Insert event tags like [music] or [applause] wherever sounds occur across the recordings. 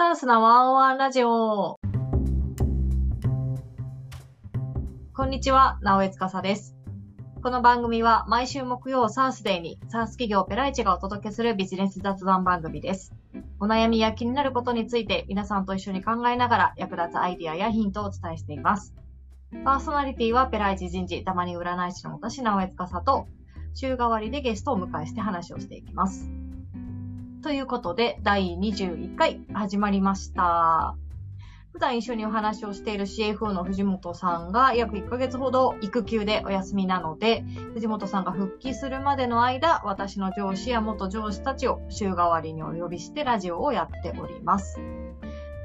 サウスなワンワンラジオ。こんにちは、直江司です。この番組は毎週木曜サウスデーにサウス企業ペライチがお届けするビジネス雑談番組です。お悩みや気になることについて皆さんと一緒に考えながら役立つアイディアやヒントをお伝えしています。パーソナリティはペライチ人事、たまに占い師の私、直江司と、週替わりでゲストをお迎えして話をしていきます。ということで、第21回始まりました。普段一緒にお話をしている CFO の藤本さんが約1ヶ月ほど育休でお休みなので、藤本さんが復帰するまでの間、私の上司や元上司たちを週替わりにお呼びしてラジオをやっております。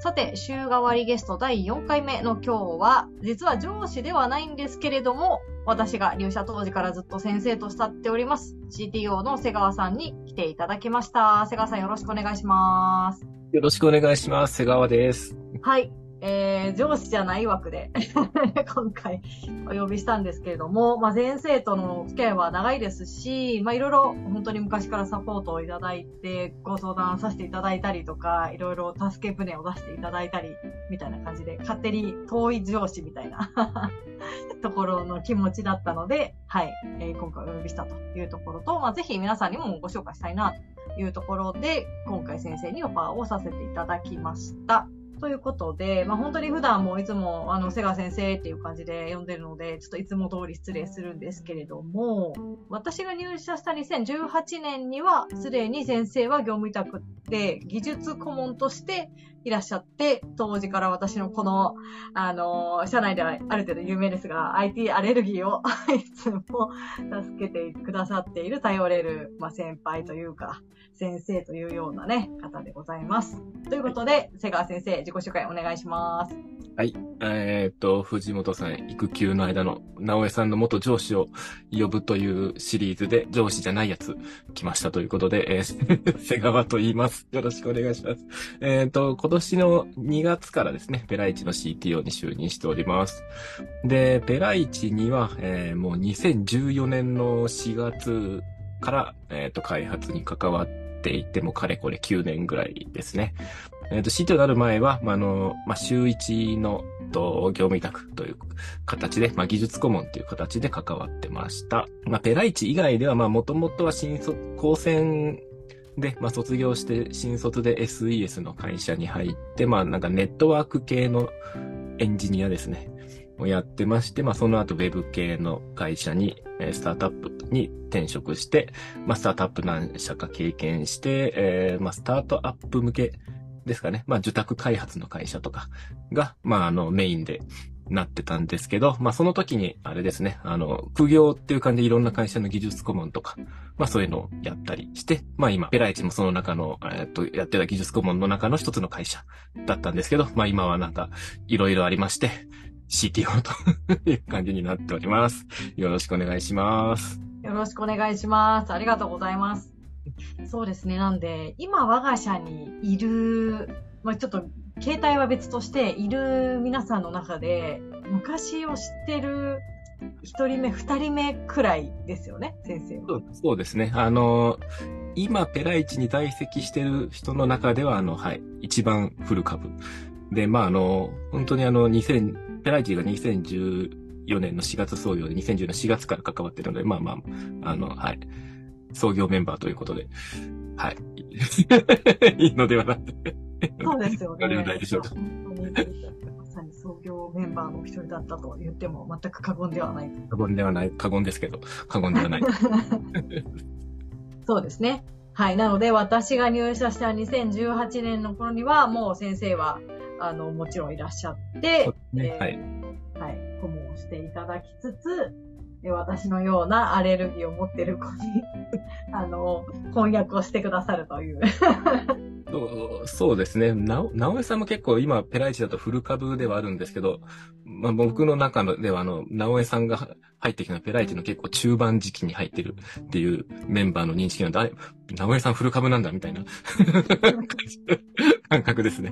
さて、週替わりゲスト第4回目の今日は、実は上司ではないんですけれども、私が入社当時からずっと先生と慕っております、CTO の瀬川さんに来ていただきました。瀬川さんよろしくお願いします。よろしくお願いします。瀬川です。はい。えー、上司じゃない枠で [laughs] 今回お呼びしたんですけれども、まあ、先生との付き合いは長いですし、まあ、いろいろ本当に昔からサポートをいただいて、ご相談させていただいたりとか、いろいろ助け舟を出していただいたり、みたいな感じで、勝手に遠い上司みたいな [laughs] ところの気持ちだったので、はい、えー、今回お呼びしたというところと、まあ、ぜひ皆さんにもご紹介したいなというところで、今回先生にオファーをさせていただきました。ということで、まあ、本当に普段もいつも、あの、瀬川先生っていう感じで呼んでるので、ちょっといつも通り失礼するんですけれども、私が入社した2018年には、すでに先生は業務委託って技術顧問としていらっしゃって、当時から私のこの、あの、社内ではある程度有名ですが、IT アレルギーを [laughs] いつも助けてくださっている頼れる、まあ、先輩というか、先生というようなね、方でございます。ということで、瀬川先生、自己紹介お願いします。はい。えー、っと、藤本さん、育休の間の直江さんの元上司を呼ぶというシリーズで、上司じゃないやつ来ましたということで、えー、[laughs] 瀬川と言います。よろしくお願いします。えー、っと、今今年の2月からですね、ペライチの CTO に就任しております。で、ペライチには、えー、もう2014年の4月から、えっ、と、開発に関わっていてもかれこれ9年ぐらいですね。えっ、ー、と、CTO になる前は、まあ、あの、まあ、週1の、と、業務委託という形で、まあ、技術顧問という形で関わってました。まあ、ペライチ以外では、まあ、もともとは新卒、高専で、まあ、卒業して新卒で SES の会社に入って、まあ、なんかネットワーク系のエンジニアですね。をやってまして、まあ、その後 Web 系の会社に、スタートアップに転職して、まあ、スタートアップ何社か経験して、えー、まあ、スタートアップ向けですかね。まあ、受託開発の会社とかが、まあ、あの、メインでなってたんですけど、まあ、その時に、あれですね、あの、苦行っていう感じでいろんな会社の技術顧問とか、まあ、そういうのをやったりして、まあ、今、ペライチもその中の、えっと、やってた技術顧問の中の一つの会社だったんですけど、まあ、今はなんか、いろいろありまして、CTO と [laughs] いう感じになっております。よろしくお願いします。よろしくお願いします。ありがとうございます。そうですね。なんで、今我が社にいる、まあ、ちょっと、携帯は別としている皆さんの中で、昔を知ってる一人目、二人目くらいですよね、先生そうそうですね。あの、今、ペライチに在籍してる人の中では、あの、はい、一番フル株。で、まあ、あの、本当にあの、2000、ペライティが2014年の4月創業で2010年4月から関わってるので、まあまあ、あの、はい。創業メンバーということで、はい。[laughs] いいのではなくて。そうですよね。あないでしょうか。まさに創業メンバーの一人だったと言っても全く過言ではない。過言ではない、過言ですけど、過言ではない。そうですね。はい。なので、私が入社した2018年の頃には、もう先生は、あの、もちろんいらっしゃって、ね、はい。はい。顧問をしていただきつつ、私のようなアレルギーを持ってる子に [laughs] あの、翻訳をしてくださるというそうそうですね。な、直江さんも結構今、ペライチだとフル株ではあるんですけど、まあ、僕の中では、あの、直江さんが入ってきたペライチの結構中盤時期に入ってるっていうメンバーの認識なんで、あれ、直江さんフル株なんだみたいな [laughs] 感覚ですね。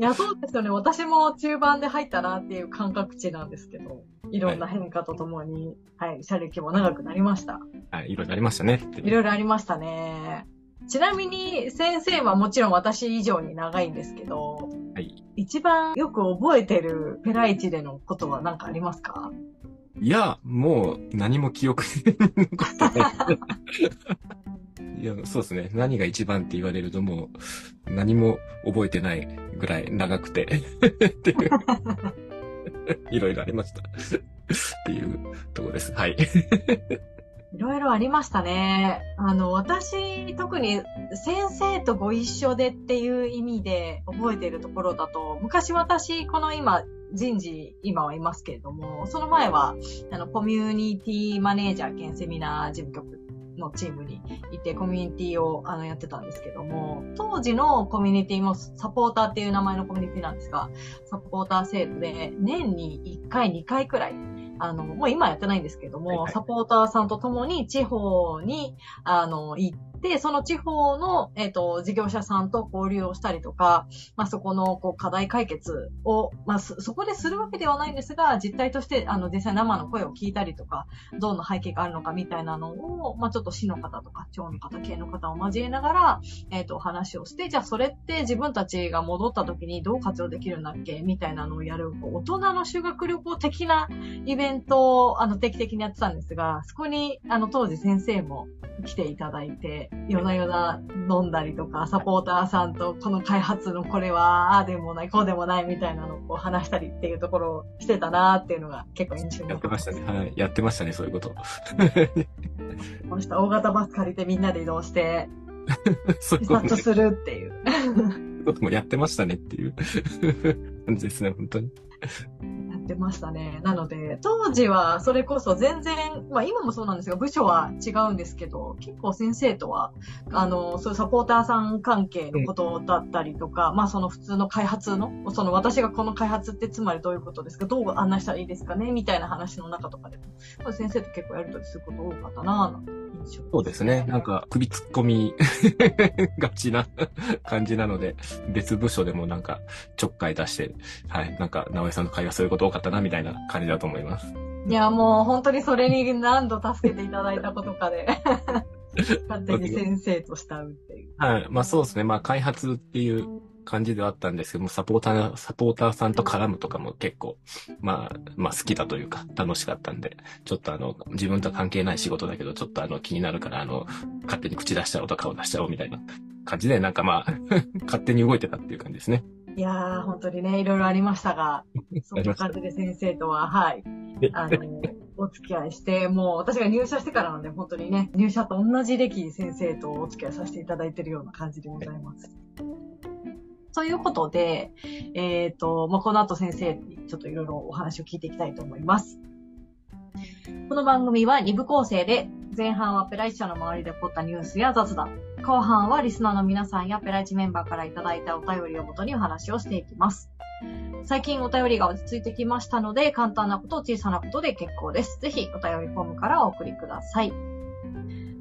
いや、そうですよね。私も中盤で入ったなっていう感覚値なんですけど、いろんな変化とともに、はい、はい、社歴も長くなりました。はい、いろいろありましたね。いろいろありましたね。ちなみに先生はもちろん私以上に長いんですけど、はい。一番よく覚えてるペライチでのことは何かありますか？いや、もう何も記憶に残ってない。[laughs] いや、そうですね。何が一番って言われるともう何も覚えてないぐらい長くて [laughs] っていう。[laughs] いろいろありました。っていうとこです。はい。いろいろありましたね。あの、私、特に先生とご一緒でっていう意味で覚えているところだと、昔私、この今、人事、今はいますけれども、その前は、あの、コミュニティマネージャー兼セミナー事務局のチームにいて、コミュニティをあのやってたんですけども、当時のコミュニティもサポーターっていう名前のコミュニティなんですが、サポーター制度で年に1回、2回くらい、あの、もう今やってないんですけども、はいはい、サポーターさんと共に地方に、あの、行って、で、その地方の、えっ、ー、と、事業者さんと交流をしたりとか、まあ、そこの、こう、課題解決を、まあ、そこでするわけではないんですが、実態として、あの、実際生の声を聞いたりとか、どんな背景があるのかみたいなのを、まあ、ちょっと市の方とか、町の方、系の方を交えながら、えっ、ー、と、話をして、じゃあそれって自分たちが戻った時にどう活用できるんだっけ？みたいなのをやる、こう大人の修学旅行的なイベントを、あの、定期的にやってたんですが、そこに、あの、当時先生も来ていただいて、夜な夜な飲んだりとか、サポーターさんとこの開発のこれは、ああでもない、こうでもないみたいなのを話したりっていうところをしてたなっていうのが結構印象にやってましたね。はい。やってましたね、そういうこと。[laughs] この人大型バス借りてみんなで移動して、[laughs] 視察するっていう。[laughs] こともやってましたねっていう感じですね、本当に。ってましたね。なので、当時はそれこそ全然、まあ今もそうなんですが、部署は違うんですけど、結構先生とは、あの、そういうサポーターさん関係のことだったりとか、まあその普通の開発の、その私がこの開発ってつまりどういうことですかどう案内したらいいですかねみたいな話の中とかでも、先生と結構やりとりすること多かったなぁそうですね。なんか、首突っ込み [laughs] がちな [laughs] 感じなので、別部署でもなんか、ちょっかい出して、はい、なんか、直江さんの会話すること多かったな、みたいな感じだと思います。いや、もう本当にそれに何度助けていただいたことかで [laughs] 勝手に先生と慕うっていう。はい。まあそうですね。まあ開発っていう感じではあったんですけども、サポーター、サポーターさんと絡むとかも結構、まあ、まあ好きだというか、楽しかったんで、ちょっとあの、自分と関係ない仕事だけど、ちょっとあの、気になるから、あの、勝手に口出しちゃおうと顔出しちゃおうみたいな感じで、なんかまあ [laughs] 勝手に動いてたっていう感じですね。いやー、本当にね、いろいろありましたが、[laughs] そんな感じで先生とは、はい、あの、お付き合いして、もう私が入社してからなんで、本当にね、入社と同じ歴先生とお付き合いさせていただいているような感じでございます。ということで、えっ、ー、と、まあ、この後先生にちょっといろいろお話を聞いていきたいと思います。この番組は2部構成で、前半はペライチ社の周りで起こったニュースや雑談、後半はリスナーの皆さんやペライチメンバーからいただいたお便りをもとにお話をしていきます。最近お便りが落ち着いてきましたので、簡単なこと、小さなことで結構です。ぜひお便りフォームからお送りください。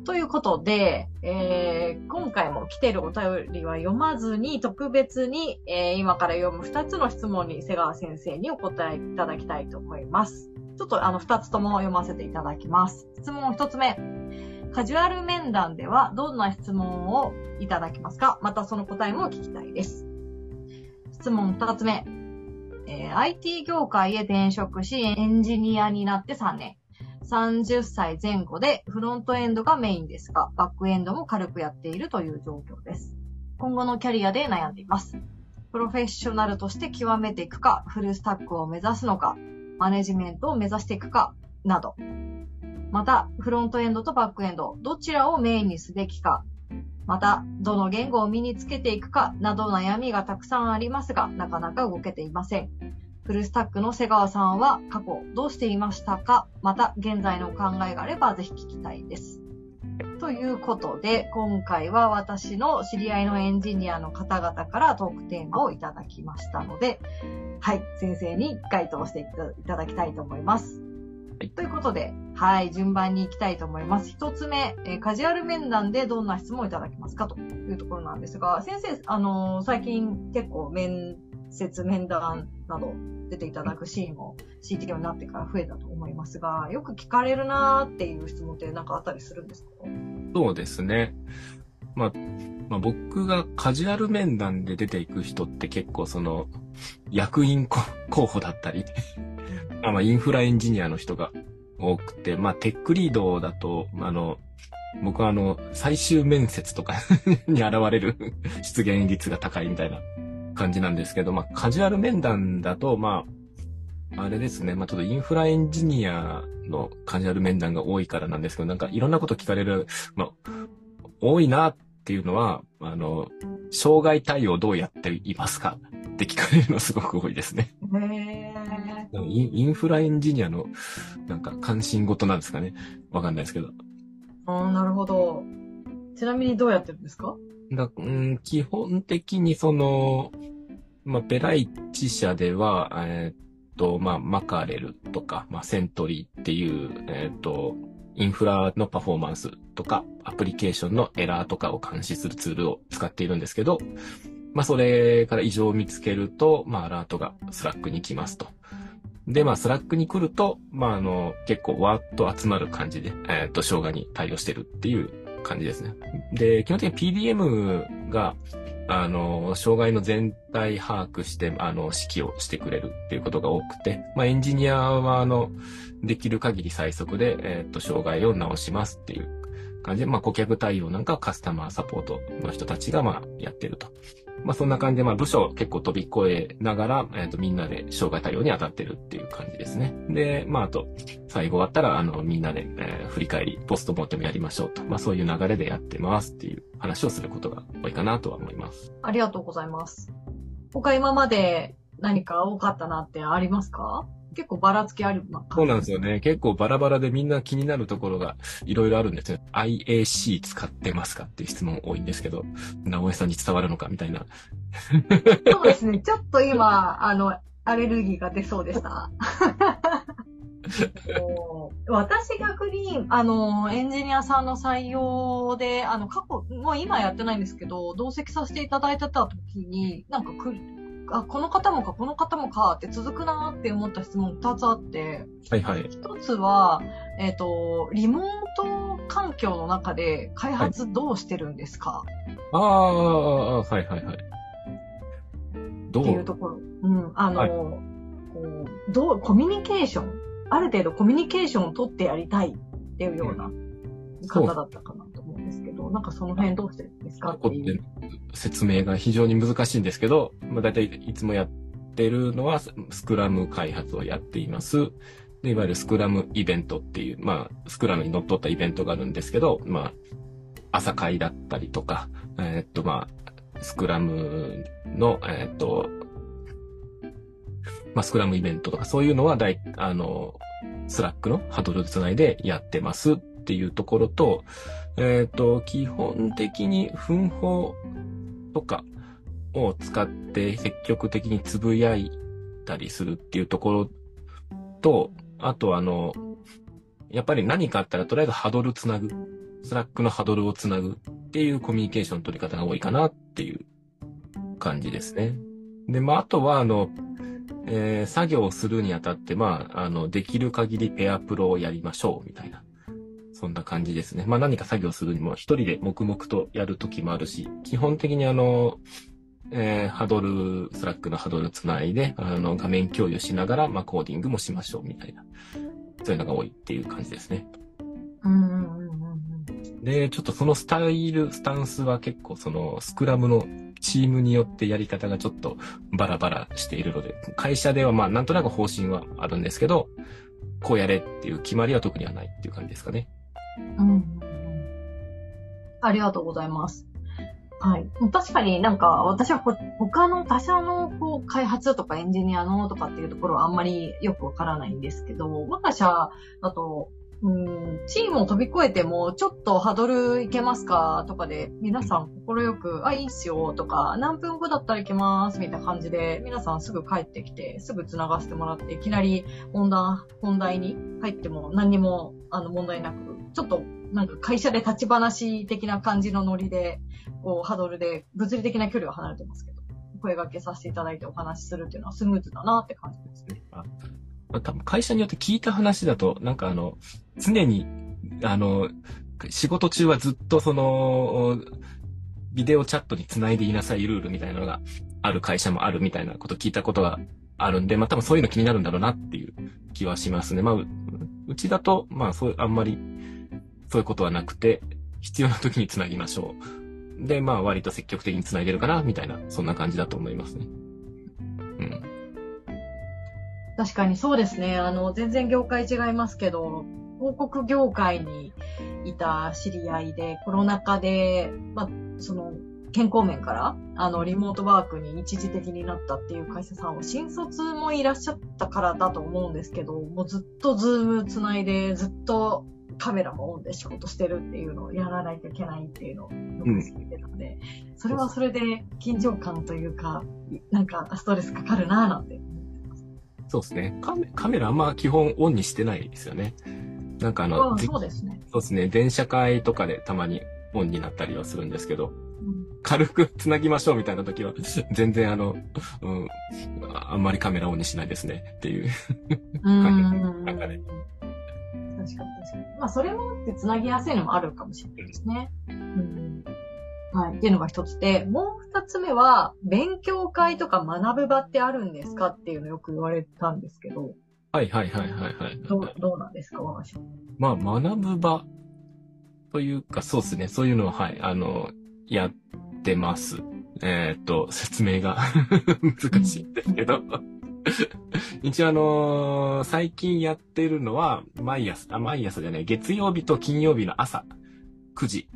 ということで、えー、今回も来てるお便りは読まずに、特別に、えー、今から読む2つの質問に瀬川先生にお答えいただきたいと思います。ちょっとあの2つとも読ませていただきます。質問1つ目。カジュアル面談ではどんな質問をいただきますか？またその答えも聞きたいです。質問2つ目。えー、IT 業界へ転職し、エンジニアになって3年。30歳前後でフロントエンドがメインですが、バックエンドも軽くやっているという状況です。今後のキャリアで悩んでいます。プロフェッショナルとして極めていくか、フルスタックを目指すのか、マネジメントを目指していくか、など。また、フロントエンドとバックエンド、どちらをメインにすべきか、また、どの言語を身につけていくかなど悩みがたくさんありますが、なかなか動けていません。フルスタックの瀬川さんは過去どうしていましたかまた現在のお考えがあればぜひ聞きたいです。ということで、今回は私の知り合いのエンジニアの方々からトークテーマをいただきましたので、はい、先生に回答していただきたいと思います。はい、ということで、はい、順番に行きたいと思います。一つ目、えー、カジュアル面談でどんな質問をいただけますかというところなんですが、先生、あのー、最近結構面接面談など出ていただくシーンも CTO になってから増えたと思いますが、よく聞かれるなーっていう質問って何かあったりするんですか？そうですね。まあ、まあ僕がカジュアル面談で出ていく人って結構その、役員候補だったりまあまあインフラエンジニアの人が多くて、まあテックリードだと、あの、僕はあの、最終面接とか [laughs] に現れる [laughs] 出現率が高いみたいな感じなんですけど、まあカジュアル面談だと、まあ、あれですね、まあちょっとインフラエンジニアのカジュアル面談が多いからなんですけど、なんかいろんなこと聞かれる、まあ、多いなっていうのは、あの、障害対応どうやっていますかって聞かれるのすごく多いですね。インフラエンジニアのなんか関心事なんですかね。わかんないですけど。ああ、なるほど。ちなみにどうやってるんですか？うん、基本的にその、まあ、ペライチ社では、えー、っと、まあ、 Mackerel とか、まあ、 Sentry っていう、えー、っと、インフラのパフォーマンスとか、アプリケーションのエラーとかを監視するツールを使っているんですけど、まあ、それから異常を見つけると、まあ、アラートが Slack に来ますと。で、まあ、 Slack に来ると、まあ、あの、結構わーっと集まる感じで、えっ、ー、と、障害に対応してるっていう感じですね。で、基本的に PDM が、あの、障害の全体把握して、あの、指揮をしてくれるっていうことが多くて、まあ、エンジニアは、あの、できる限り最速で、えっ、ー、と、障害を直しますっていう感じで、まあ、顧客対応なんかはカスタマーサポートの人たちが、まあ、やってると。まあそんな感じで、まあ部署結構飛び越えながら、えっ、ー、とみんなで障害対応に当たってるっていう感じですね。で、まああと、最後終わったら、あの、みんなで、えー、振り返り、ポストモーテムやりましょうと。まあそういう流れでやってますっていう話をすることが多いかなとは思います。ありがとうございます。他今まで何か多かったなってありますか？結構ばらつきあるな。そうなんですよね。結構バラバラでみんな気になるところがいろいろあるんですよ。IAC 使ってますかっていう質問多いんですけど、直江さんに伝わるのかみたいな。そうですね。ちょっと今、あの、アレルギーが出そうでした。私逆に、あの、エンジニアさんの採用で、あの、過去、もう今やってないんですけど、同席させていただいてた時に、なんかく、あ、この方もか、この方もかって続くなって思った質問二つあって、はいはい。一つは、えっ、ー、と、リモート環境の中で開発どうしてるんですか、はい、ああ、はいはいはい。どう？っていうところ。うん、あの、はい、こう、どう、コミュニケーション、ある程度コミュニケーションを取ってやりたいっていうような方だったかなど、なんかその辺どうしてですかっていう。説明が非常に難しいんですけど、まあ、大体いつもやってるのは、スクラム開発をやっています。で、いわゆるスクラムイベントっていう、まあ、スクラムに乗っ取ったイベントがあるんですけど、まあ、朝会だったりとか、えー、っと、まあ、スクラムの、えー、っと、まあ、スクラムイベントとか、そういうのは大、あの、 Slack のハドルつないでやってますっていうところと、えっ、ー、と、基本的に分報とかを使って積極的につぶやいたりするっていうところと、あとあの、やっぱり何かあったらとりあえずハドルつなぐ。 Slack のハドルをつなぐっていうコミュニケーションの取り方が多いかなっていう感じですね。で、まあ、あとはあの、えー、作業をするにあたって、まあ、あの、できる限りペアプロをやりましょうみたいな。そんな感じですね。まあ何か作業するにも一人で黙々とやるときもあるし、基本的にあの、えー、ハドル、 Slack のハドルつないで、あの、画面共有しながら、まあコーディングもしましょうみたいな。そういうのが多いっていう感じですね。で、ちょっとそのスタイル、スタンスは結構そのスクラムのチームによってやり方がちょっとバラバラしているので、会社ではまあなんとなく方針はあるんですけど、こうやれっていう決まりは特にはないっていう感じですかね。うん。ありがとうございます。はい。確かになんか私は他の他社のこう開発とかエンジニアのとかっていうところはあんまりよくわからないんですけど、我が社だと、うん、チームを飛び越えても、ちょっとハードルいけますかとかで、皆さん心よく、あ、いいっすよとか、何分後だったらいけますみたいな感じで、皆さんすぐ帰ってきて、すぐ繋がせてもらって、いきなり本題、本題に入っても何にもあの問題なくちょっとなんか会社で立ち話的な感じのノリで、こう、ハドルで物理的な距離は離れてますけど、声掛けさせていただいてお話しするっていうのはスムーズだなって感じですね。あ多分会社によって聞いた話だと、なんかあの、常に、あの、仕事中はずっとその、ビデオチャットにつないでいなさいルールみたいなのがある会社もあるみたいなこと聞いたことがあるんで、まあ多分そういうの気になるんだろうなっていう気はしますね。まあ、うちだと、まあそう、あんまりそういうことはなくて、必要な時につなぎましょう。で、まあ割と積極的につないでるかな、みたいな、そんな感じだと思いますね。うん。確かにそうですね。あの、全然業界違いますけど、広告業界にいた知り合いで、コロナ禍で、まあ、その、健康面から、あの、リモートワークに一時的になったっていう会社さんは、新卒もいらっしゃったからだと思うんですけど、もうずっとズームつないで、ずっとカメラもオンで仕事してるっていうのをやらないといけないっていうのをよく聞いてたので、それはそれで緊張感というか、なんかストレスかかるなぁなんてそうですね。カメカメラあんま基本オンにしてないですよね。なんかあの、あそうですね。そうですね。電車会とかでたまにオンになったりはするんですけど、うん軽く繋ぎましょうみたいな時は、[laughs] 全然あの、うん、あんまりカメラオンにしないですねっていう。うん [laughs] なんかね確かにまあ、それもあって繋ぎやすいのもあるかもしれないですね。うん。はい。っていうのが一つで、もう二つ目は、勉強会とか学ぶ場ってあるんですか？っていうのよく言われたんですけど、はいはいはいはいはい。どう、どうなんですか、我が社。まあ、学ぶ場というか、そうですね。そういうのは、はい、あの、やってます。えーっと、説明が [laughs] 難しいんですけど。[laughs] 一応あのー最近やってるのは、毎朝、あ、毎朝じゃない、月曜日と金曜日の朝9時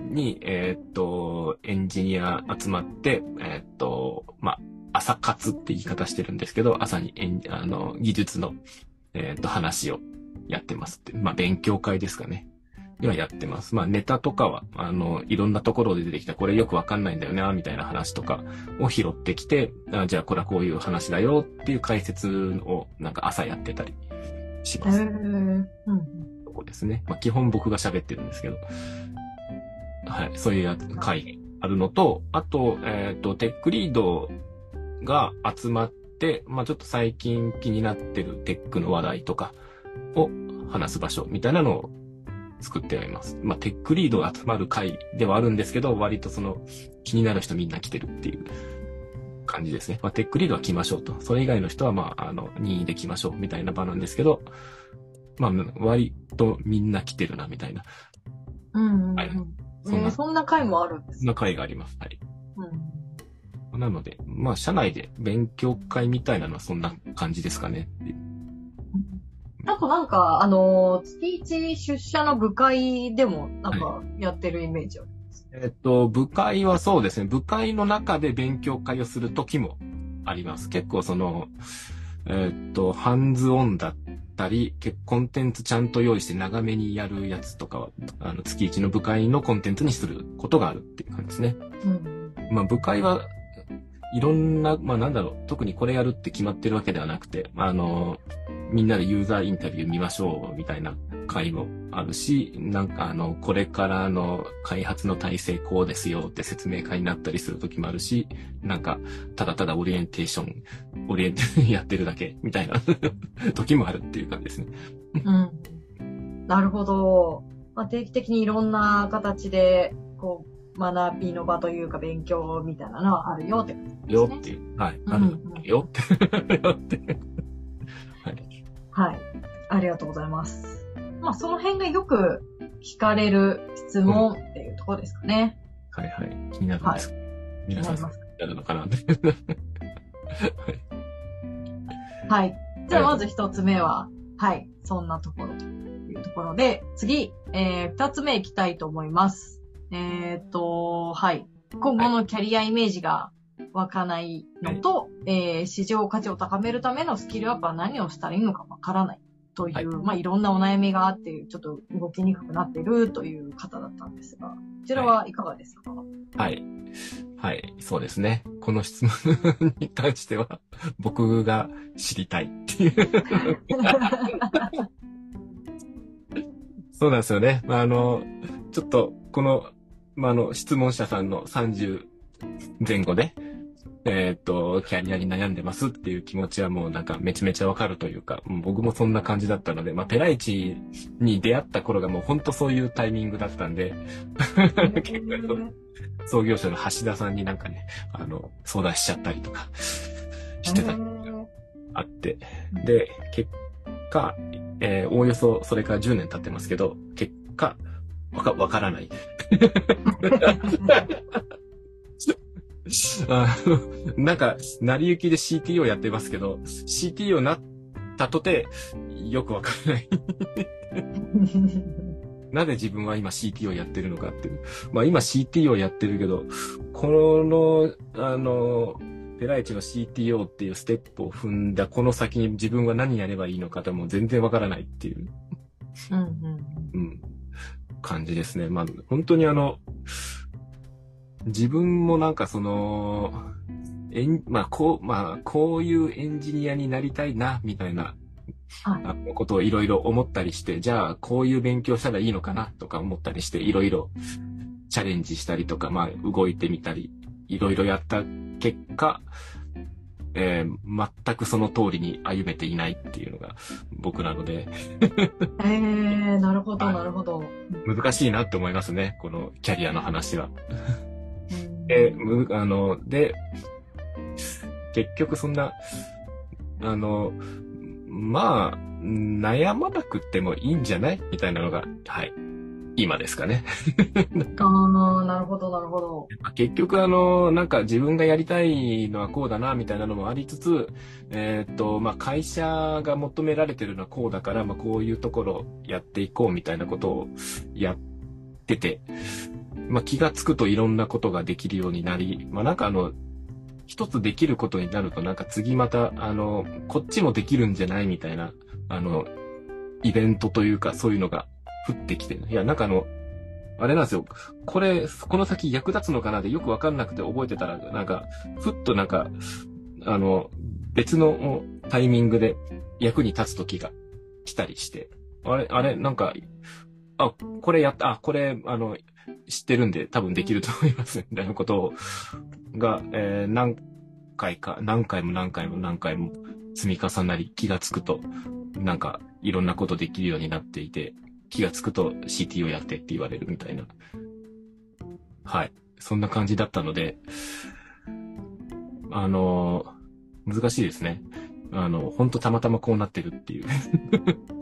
に、えーっと、エンジニア集まって、えーっと、まあ、朝活って言い方してるんですけど、朝にエン、あの、技術の、えっと、話をやってますって。まあ、勉強会ですかね。にはやってます。まあ、ネタとかは、あの、いろんなところで出てきた、これよくわかんないんだよな、みたいな話とかを拾ってきて、あじゃあこれはこういう話だよっていう解説を、なんか朝やってたりしへます。ーうん。とこですね。まあ、基本僕が喋ってるんですけど。はい。そういう会あるのと、あと、えっ、と、テックリードが集まって、まあ、ちょっと最近気になってるテックの話題とかを話す場所みたいなのを作ってはいます。まあ、テックリードが集まる会ではあるんですけど、割とその気になる人みんな来てるっていう感じですね。まあ、テックリードは来ましょうと。それ以外の人は、まあ、あの、任意で来ましょうみたいな場なんですけど、まあ、割とみんな来てるな、みたいな、うんうんうん。はいえそんなーそんな会もあるんですそんな会があります。はい。うん。なので、まあ、社内で勉強会みたいなのはそんな感じですかね。あとなんか、あの、月一出社の部会でも、なんか、やってるイメージある。えっと、部会はそうですね。部会の中で勉強会をする時もあります。結構その、えっと、ハンズオンだったり、結コンテンツちゃんと用意して長めにやるやつとかは、あの、月一の部会のコンテンツにすることがあるっていう感じですね。うん。まあ、部会はいろんな、まあなんだろう、特にこれやるって決まってるわけではなくて、あの、みんなでユーザーインタビュー見ましょうみたいな会もあるし、なんかあの、これからの開発の体制こうですよって説明会になったりする時もあるし、なんか、ただただオリエンテーション、オリエンテーション [laughs] やってるだけみたいな [laughs] 時もあるっていう感じですね。うん。なるほど。まあ、定期的にいろんな形で、こう、学びの場というか勉強みたいなのはあるよって。よっていう。はい。あるよって。[laughs] よって。はい。はい。ありがとうございます。まあ、その辺がよく聞かれる質問っていうところですかね。はいはい。気になるんです。皆さん、気気になるのかな [laughs] はい。はい。じゃあ、まず一つ目は、はい。そんなところというところで、次、えー、二つ目いきたいと思います。えー、と、はい。今後のキャリアイメージが湧かないのと、えー、市場価値を高めるためのスキルアップは何をしたらいいのかわからないという、はいまあ、いろんなお悩みがあって、ちょっと動きにくくなっているという方だったんですが、こちらはいかがですか、はい。はい。そうですね。この質問に関しては、[laughs] 僕が知りたいっていう。そうなんですよね。まあ、あの、ちょっと、この、まあ、あの、質問者さんの30前後で、えっ、と、キャリアに悩んでますっていう気持ちはもうなんかめちゃめちゃわかるというか、僕もそんな感じだったので、まあ、ペライチに出会った頃がもう本当そういうタイミングだったんで、結構創業者の橋田さんになんかね、あの、相談しちゃったりとかしてたあって、で、結果、えー、おおよそそれから10年経ってますけど、結果、わか、わからない。[laughs] あの、[laughs] なんか、成り行きで CTO やってますけど、CTO になったとて、よくわからない [laughs] なぜ自分は今 CTO やってるのかっていう。まあ今 CTO やってるけど、この、あの、ペライチの CTO っていうステップを踏んだこの先に自分は何やればいいのかとも全然わからないっていう。うん、うん、うん。感じですね。まあ本当にあの、自分もなんかその、えん、まあ、こう、まあ、こういうエンジニアになりたいな、みたいな、はい、ことをいろいろ思ったりして、じゃあ、こういう勉強したらいいのかな、とか思ったりして、いろいろチャレンジしたりとか、まあ、動いてみたり、いろいろやった結果、えー、全くその通りに歩めていないっていうのが僕なのでえー、なるほど、なるほど。難しいなって思いますね、このキャリアの話は。えむ、あの、で、結局そんな、あの、まあ、悩まなくてもいいんじゃない？みたいなのが、はい。今ですかね。[laughs] ああ、なるほど、なるほど。結局、あの、なんか自分がやりたいのはこうだな、みたいなのもありつつ、えー、っと、まあ、会社が求められてるのはこうだから、まあ、こういうところやっていこうみたいなことをやってて、まあ、気がつくといろんなことができるようになり、まあ、なんかあの、一つできることになると、なんか次また、あの、こっちもできるんじゃない？みたいな、あの、イベントというか、そういうのが降ってきて、いや、なんかあの、あれなんですよ。これ、この先役立つのかな？でよくわかんなくて覚えてたら、なんか、ふっとなんか、あの、別のタイミングで役に立つ時が来たりして、あれ、あれ、なんか、あ、これやった、あ、これ、あの、知ってるんで多分できると思います、みたいなことが、えー、何回か、何回も何回も何回も積み重なり気がつくと、なんかいろんなことできるようになっていて、気がつくと CT をやってって言われるみたいな。はい。そんな感じだったので、あのー、難しいですね。あの、本当たまたまこうなってるっていう。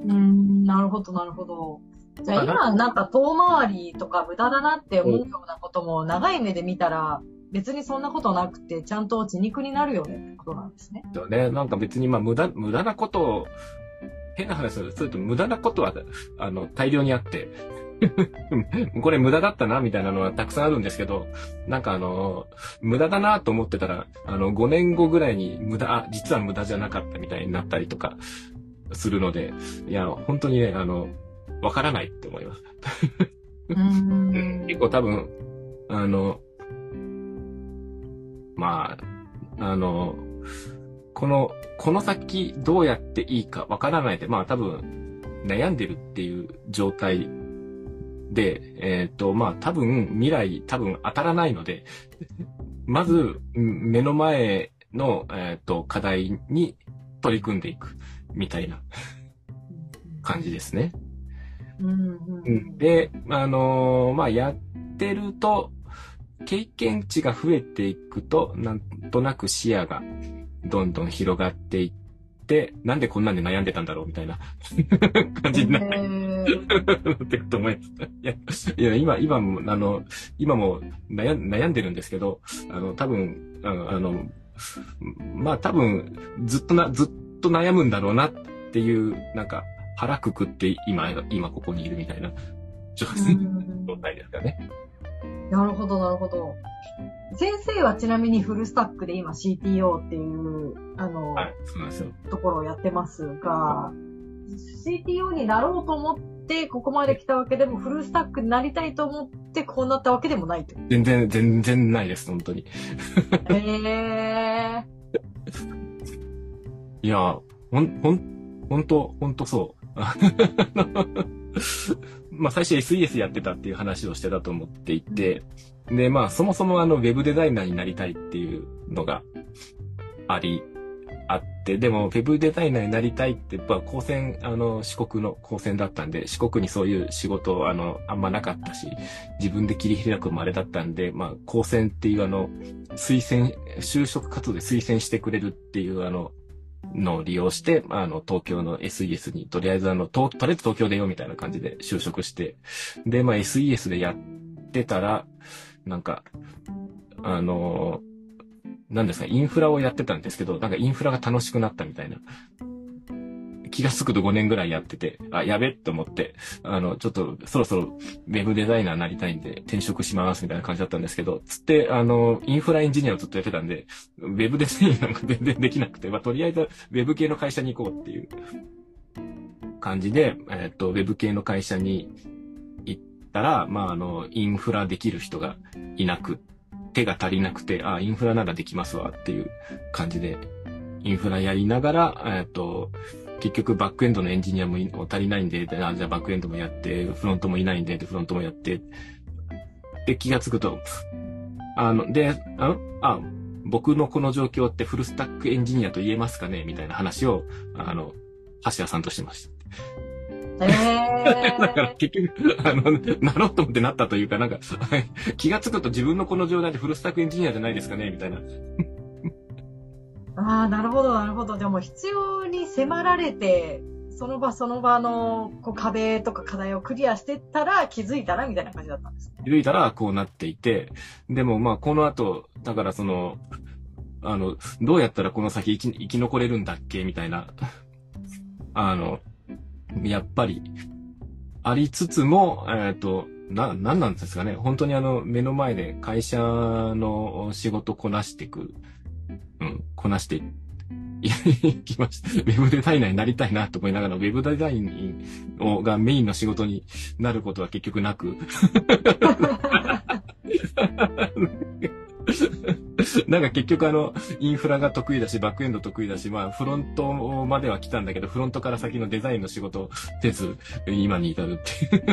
うん、なるほど、なるほど。じゃあ今なんか遠回りとか無駄だなって思うようなことも長い目で見たら別にそんなことなくてちゃんと血肉になるよねってことなんですね。そうね。なんか別にまあ無駄、無駄なことを、変な話すると無駄なことはあの大量にあって [laughs] これ無駄だったな、みたいなのはたくさんあるんですけど、なんかあの、無駄だなと思ってたら、あの、5年後ぐらいに無駄、あ、実は無駄じゃなかったみたいになったりとかするので、いや、本当にね、あの、わからないって思います。結構多分、あの、まあ、あの、この、この先どうやっていいかわからないで、まあ多分悩んでるっていう状態で、えっ、ー、と、まあ多分未来多分当たらないので、[laughs] まず目の前の、えっ、ー、と課題に取り組んでいくみたいな感じですね。で、あのー、まあ、やってると、経験値が増えていくと、なんとなく視野がどんどん広がっていって、なんでこんなんで悩んでたんだろうみたいな [laughs] 感じにな [laughs] っていくと思います。いや、いや今、今も、あの、今も悩悩んでるんですけど、あの、多分、あの、あのまあ多分、ずっとな、ずっと悩むんだろうなっていう、なんか、腹くくって今、今ここにいるみたいな状態ですかね。なるほど、なるほど。先生はちなみにフルスタックで今 CTO っていう、あの、はい、そうなんですよ。ところをやってますが、CTO になろうと思ってここまで来たわけでも、フルスタックになりたいと思ってこうなったわけでもないと。全然、全然ないです、本当に。へえー。いや、ほん、ほん、ほんと、ほんとそう。[laughs] まあ最初 SES やってたっていう話をしてたと思っていて、で、まあ、そもそもあの、ウェブデザイナーになりたいっていうのがあり、あって、でも、ウェブデザイナーになりたいって、やっぱ、高専、あの、四国の高専だったんで、四国にそういう仕事、あの、あんまなかったし、自分で切り開くもあれだったんで、まあ、高専っていうあの、推薦、就職活動で推薦してくれるっていうあの、のを利用して、あの、東京の SES に、とりあえずあの、ととりあえず東京でよみたいな感じで就職して、で、まあ SES でやってたら、なんか、あの、なんですか、インフラをやってたんですけど、なんかインフラが楽しくなったみたいな。気がつくと5年ぐらいやってて、あ、やべって思って、あの、ちょっとそろそろウェブデザイナーになりたいんで転職しますみたいな感じだったんですけど、つって、あの、インフラエンジニアをずっとやってたんで、ウェブデザインなんか全然できなくて、まあ、とりあえずウェブ系の会社に行こうっていう。感じで、えっと、ウェブ系の会社に行ったら、まあ、あの、インフラできる人がいなく、手が足りなくて、あ、インフラならできますわっていう感じで、インフラやりながら、えっと、結局バックエンドのエンジニアもい足りないんで、じゃあバックエンドもやって、フロントもいないんで、でフロントもやって、で気がつくと、あの、で、ああ、僕のこの状況ってフルスタックエンジニアと言えますかね？みたいな話を、あの、橋谷さんとしてました。え [laughs] だからー、結局、あの、なろうと思ってなったというか、なんか、気がつくと自分のこの状態でフルスタックエンジニアじゃないですかね？みたいな。ああ、なるほど、なるほど。でも必要に迫られて、その場その場のこう壁とか課題をクリアしてったら気づいたらみたいな感じだったんですね。気づいたらこうなっていて、でもまあこの後、だからその、あの、どうやったらこの先生き生き残れるんだっけ？みたいな、[laughs] あの、やっぱり、ありつつも、えっ、と、な、なんなんですかね？本当にあの、目の前で会社の仕事こなしていく、うん、こなしていきました。[laughs] ウェブデザイナーになりたいなと思いながら、ウェブデザインをがメインの仕事になることは結局なく、[laughs] なんか結局あの、インフラが得意だし、バックエンド得意だし、まあフロントまでは来たんだけど、フロントから先のデザインの仕事をせず、今に至るっていう。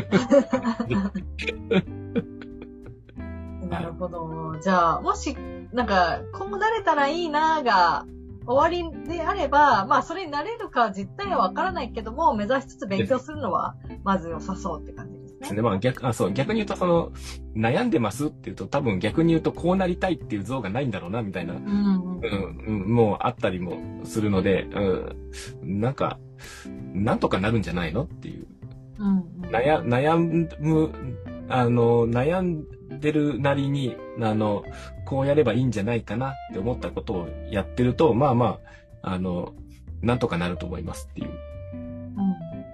[laughs] なるほど。じゃあ、もし、なんか、こうなれたらいいなが、終わりであれば、まあ、それになれるか実態はわからないけども、目指しつつ勉強するのは、まず良さそうって感じですね。でまあ逆、あ、そう、逆に言うとその、悩んでますって言うと多分逆に言うとこうなりたいっていう像がないんだろうな、みたいな、うん。うん、うん、もうあったりもするので、うん、なんか、なんとかなるんじゃないのっていう。うん。悩、悩む、あの、悩んでるなりに、あの、こうやればいいんじゃないかなって思ったことをやってると、まあまあ、あの、なんとかなると思いますっていう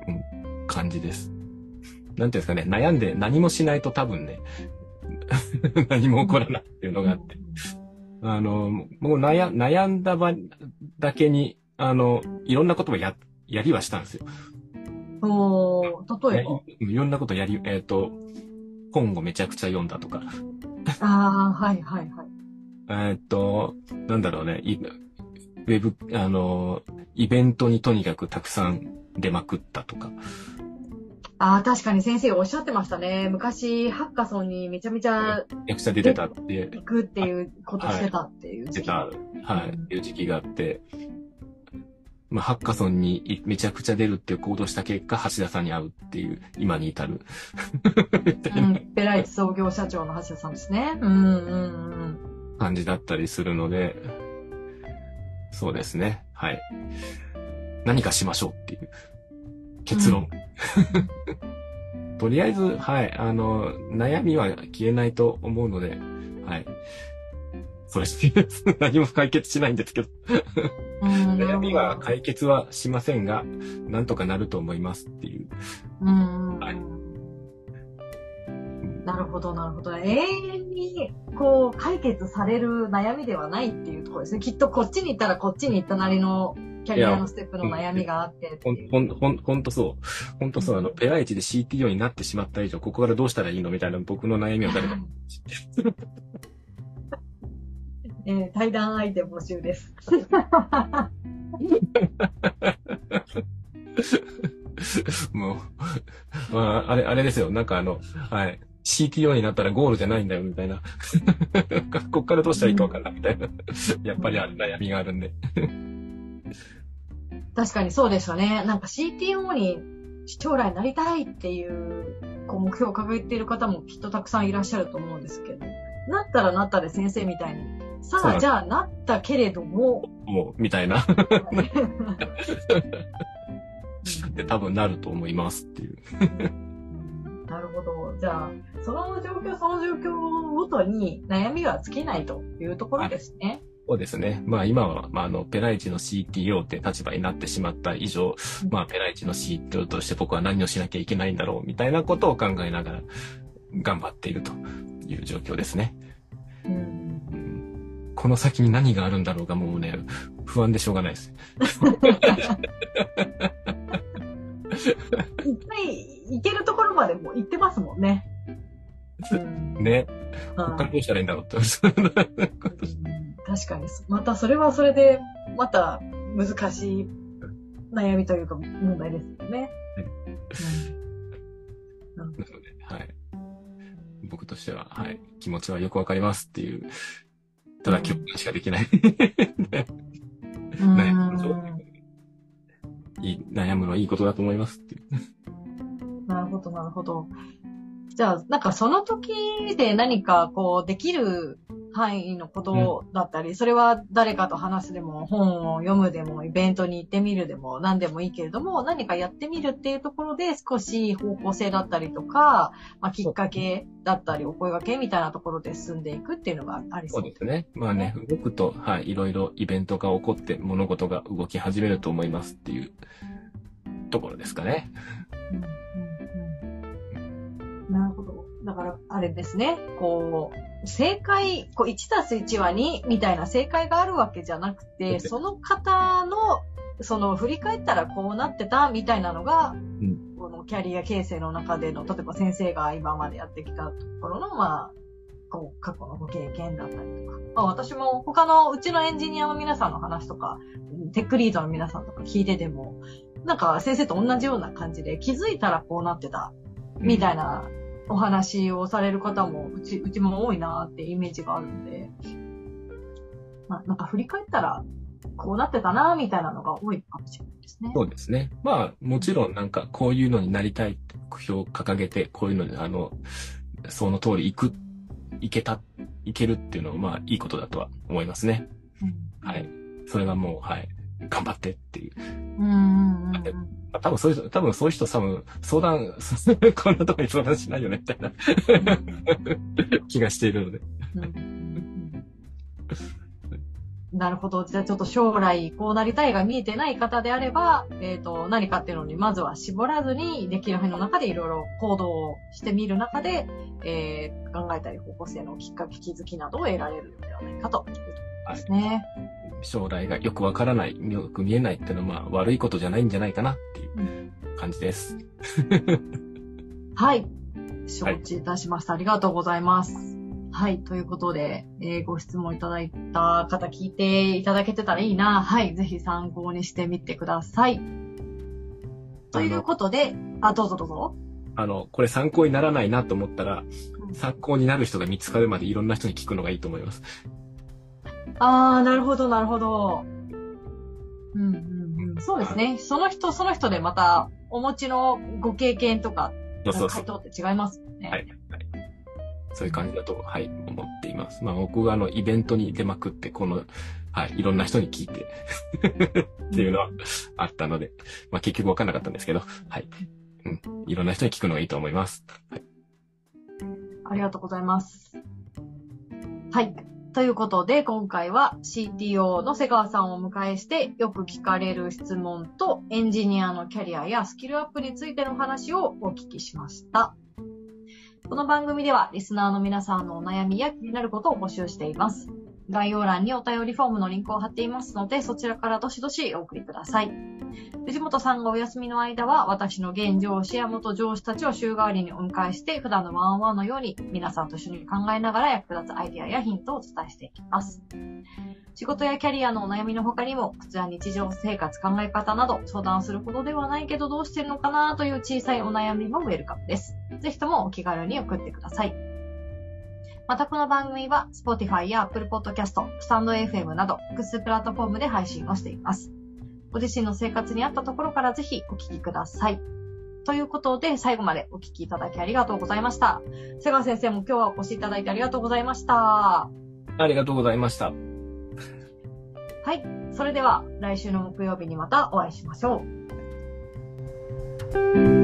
うん。感じです。なんていうんですかね、悩んで何もしないと多分ね、[laughs] 何も起こらないっていうのがあって、あの、もう悩悩んだ場だけに、あの、いろんなことをや、やりはしたんですよ。おー、例えば？いいろんなことやり、えっ、と、本をめちゃくちゃ読んだとか、ああ、はいはいはい。えっ、と、なんだろうね、いウェブ、あの、イベントにとにかくたくさん出まくったとか、ああ、確かに先生おっしゃってましたね。昔、ハッカソンにめちゃめちゃめちゃくちゃ出てたって行くっていうことしてたっていう時期。出た、はい、いう時期があって、まあ、ハッカソンにいめちゃくちゃ出るっていう行動した結果、橋田さんに会うっていう、今に至る。うなんペライチ創業社長の橋田さんですね。うんうんうん。感じだったりするので、そうですね。はい。何かしましょうっていう結論。[laughs] とりあえず、はい、あの、悩みは消えないと思うので、はい。それです。[laughs] 何も解決しないんですけど。うん悩みは解決はしませんが、なんとかなると思いますっていう。うんはいなるほど、なるほど。永遠に、こう、解決される悩みではないっていうところですね。きっとこっちに行ったらこっちに行ったなりのキャリアのステップの悩みがあってってほん。ほん、ほん、ほんとそう。ほんとそう。あの、ペライチで CTO になってしまった以上、ここからどうしたらいいのみたいな僕の悩みを誰か。えー対談相手募集です。[laughs] もう、まあ、あれ、あれですよ。なんかあの、はい。CTO になったらゴールじゃないんだよ、みたいな。[laughs] こっからどうしたらいいかわかんない、みたいな。やっぱりある悩みがあるんで。確かにそうですよね。なんか CTO に将来なりたいっていうこう目標を掲げている方もきっとたくさんいらっしゃると思うんですけど、なったらなったで先生みたいに、さあじゃあなったけれども、もう、みたいな。で、多分なると思いますっていう。なるほど。じゃあ、その状況、その状況ごとに悩みは尽きないというところですね。そうですね。まあ今は、まああの、ペライチの CTO って立場になってしまった以上、まあペライチの CTO として僕は何をしなきゃいけないんだろうみたいなことを考えながら頑張っているという状況ですね。この先に何があるんだろうがもうね、不安でしょうがないです。いっぱい行けるところまでも行ってますもんね。[laughs] ね。こっからどうしたらいいんだろうって。確かに。またそれはそれで、また難しい悩みというか問題ですよね。なので、はい。僕としては、はい。気持ちはよくわかりますっていう、ただ共感しかできない。[laughs] 悩むいい悩むのはいいことだと思いますって。なるほど、なるほど。じゃあ、なんかその時で何かこうできる範囲のことだったり、うん、それは誰かと話すでも、本を読むでも、イベントに行ってみるでも、何でもいいけれども、何かやってみるっていうところで少し方向性だったりとか、まあ、きっかけだったり、お声掛けみたいなところで進んでいくっていうのがありそうですね。そうですね。まあね、動くと、はい、いろいろイベントが起こって物事が動き始めると思いますっていうところですかね。なるほど。だから、あれですね。こう、正解、こう、1たす1は2みたいな正解があるわけじゃなくて、その方の、その、振り返ったらこうなってたみたいなのが、うん、このキャリア形成の中での、例えば先生が今までやってきたところの、まあ、こう、過去のご経験だったりとか。まあ、私も他のうちのエンジニアの皆さんの話とか、テックリードの皆さんとか聞いてても、なんか先生と同じような感じで気づいたらこうなってた、みたいなお話をされる方も、うち、うちも多いなってイメージがあるんで、まあ、なんか振り返ったら、こうなってたなみたいなのが多いかもしれないですね。そうですね。まあ、もちろんなんかこういうのになりたいって目標を掲げて、こういうのに、あの、その通り行く、行けた、行けるっていうのは、まあ、いいことだとは思いますね。うん、はい。それがもう、はい。頑張ってっていう。うんうんうん、多分そういう人、多分そういう人多分相談、[laughs] こんなとこに相談しないよね、みたいな気がしているので。なるほど。じゃあちょっと将来こうなりたいが見えてない方であれば、えっ、ー、と、何かっていうのにまずは絞らずに、できる範囲の中でいろいろ行動をしてみる中で、えー、考えたり方向性のきっかけ、気づきなどを得られるのではないかというところですね。はい将来がよくわからない、よく見えないっていうのは、まあ、悪いことじゃないんじゃないかなっていう感じです。はい。承知いたしました。はい、ありがとうございます。はい。ということで、えー、ご質問いただいた方聞いていただけてたらいいな。はい。ぜひ参考にしてみてください。ということで、あ、どうぞどうぞ。あの、これ参考にならないなと思ったら、参考になる人が見つかるまでいろんな人に聞くのがいいと思います。ああ、なるほど、なるほど。うん、うん、うん。そうですね。その人、その人でまた、お持ちのご経験とか、回答って違いますもんね。はい。はい。そういう感じだと、はい、思っています。まあ僕があの、イベントに出まくって、この、はい、いろんな人に聞いて [laughs] っていうのはあったので、まあ結局わかんなかったんですけど、はい。うん。いろんな人に聞くのがいいと思います。はい。ありがとうございます。はい。ということで、今回は CTO の瀬川さんをお迎えして、よく聞かれる質問とエンジニアのキャリアやスキルアップについての話をお聞きしました。この番組では、リスナーの皆さんのお悩みや気になることを募集しています。概要欄にお便りフォームのリンクを貼っていますので、そちらからどしどしお送りください。藤本さんがお休みの間は、私の現上司や元上司たちを週替わりにお迎えして、普段のワンワンのように皆さんと一緒に考えながら役立つアイディアやヒントをお伝えしていきます。仕事やキャリアのお悩みの他にも、靴や日常生活、考え方など相談するほどではないけどどうしてるのかなという小さいお悩みもウェルカムです。ぜひともお気軽に送ってください。またこの番組は Spotify や Apple Podcast、StandFM など複数プラットフォームで配信をしています。ご自身の生活に合ったところからぜひお聞きください。ということで、最後までお聞きいただきありがとうございました。瀬川先生も今日はお越しいただいてありがとうございました。ありがとうございました。はい。それでは、来週の木曜日にまたお会いしましょう。